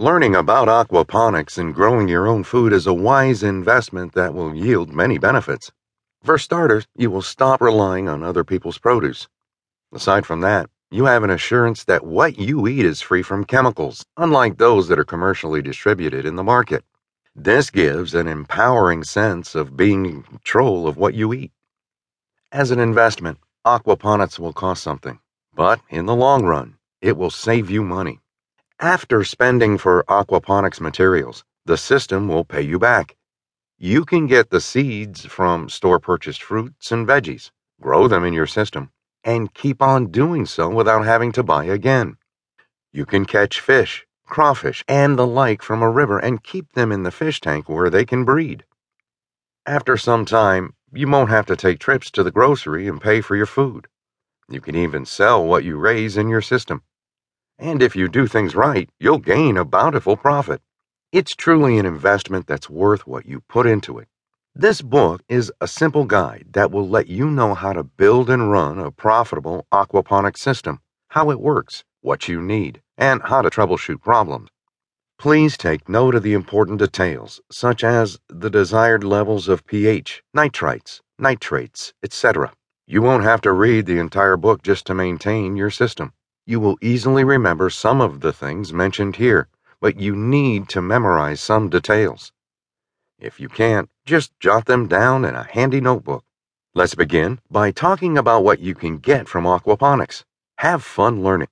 Learning about aquaponics and growing your own food is a wise investment that will yield many benefits. For starters, you will stop relying on other people's produce. Aside from that, you have an assurance that what you eat is free from chemicals, unlike those that are commercially distributed in the market. This gives an empowering sense of being in control of what you eat. As an investment, aquaponics will cost something, but in the long run, it will save you money. After spending for aquaponics materials, the system will pay you back. You can get the seeds from store purchased fruits and veggies, grow them in your system, and keep on doing so without having to buy again. You can catch fish, crawfish, and the like from a river and keep them in the fish tank where they can breed. After some time, you won't have to take trips to the grocery and pay for your food. You can even sell what you raise in your system. And if you do things right, you'll gain a bountiful profit. It's truly an investment that's worth what you put into it. This book is a simple guide that will let you know how to build and run a profitable aquaponic system, how it works, what you need, and how to troubleshoot problems. Please take note of the important details, such as the desired levels of pH, nitrites, nitrates, etc. You won't have to read the entire book just to maintain your system. You will easily remember some of the things mentioned here, but you need to memorize some details. If you can't, just jot them down in a handy notebook. Let's begin by talking about what you can get from aquaponics. Have fun learning.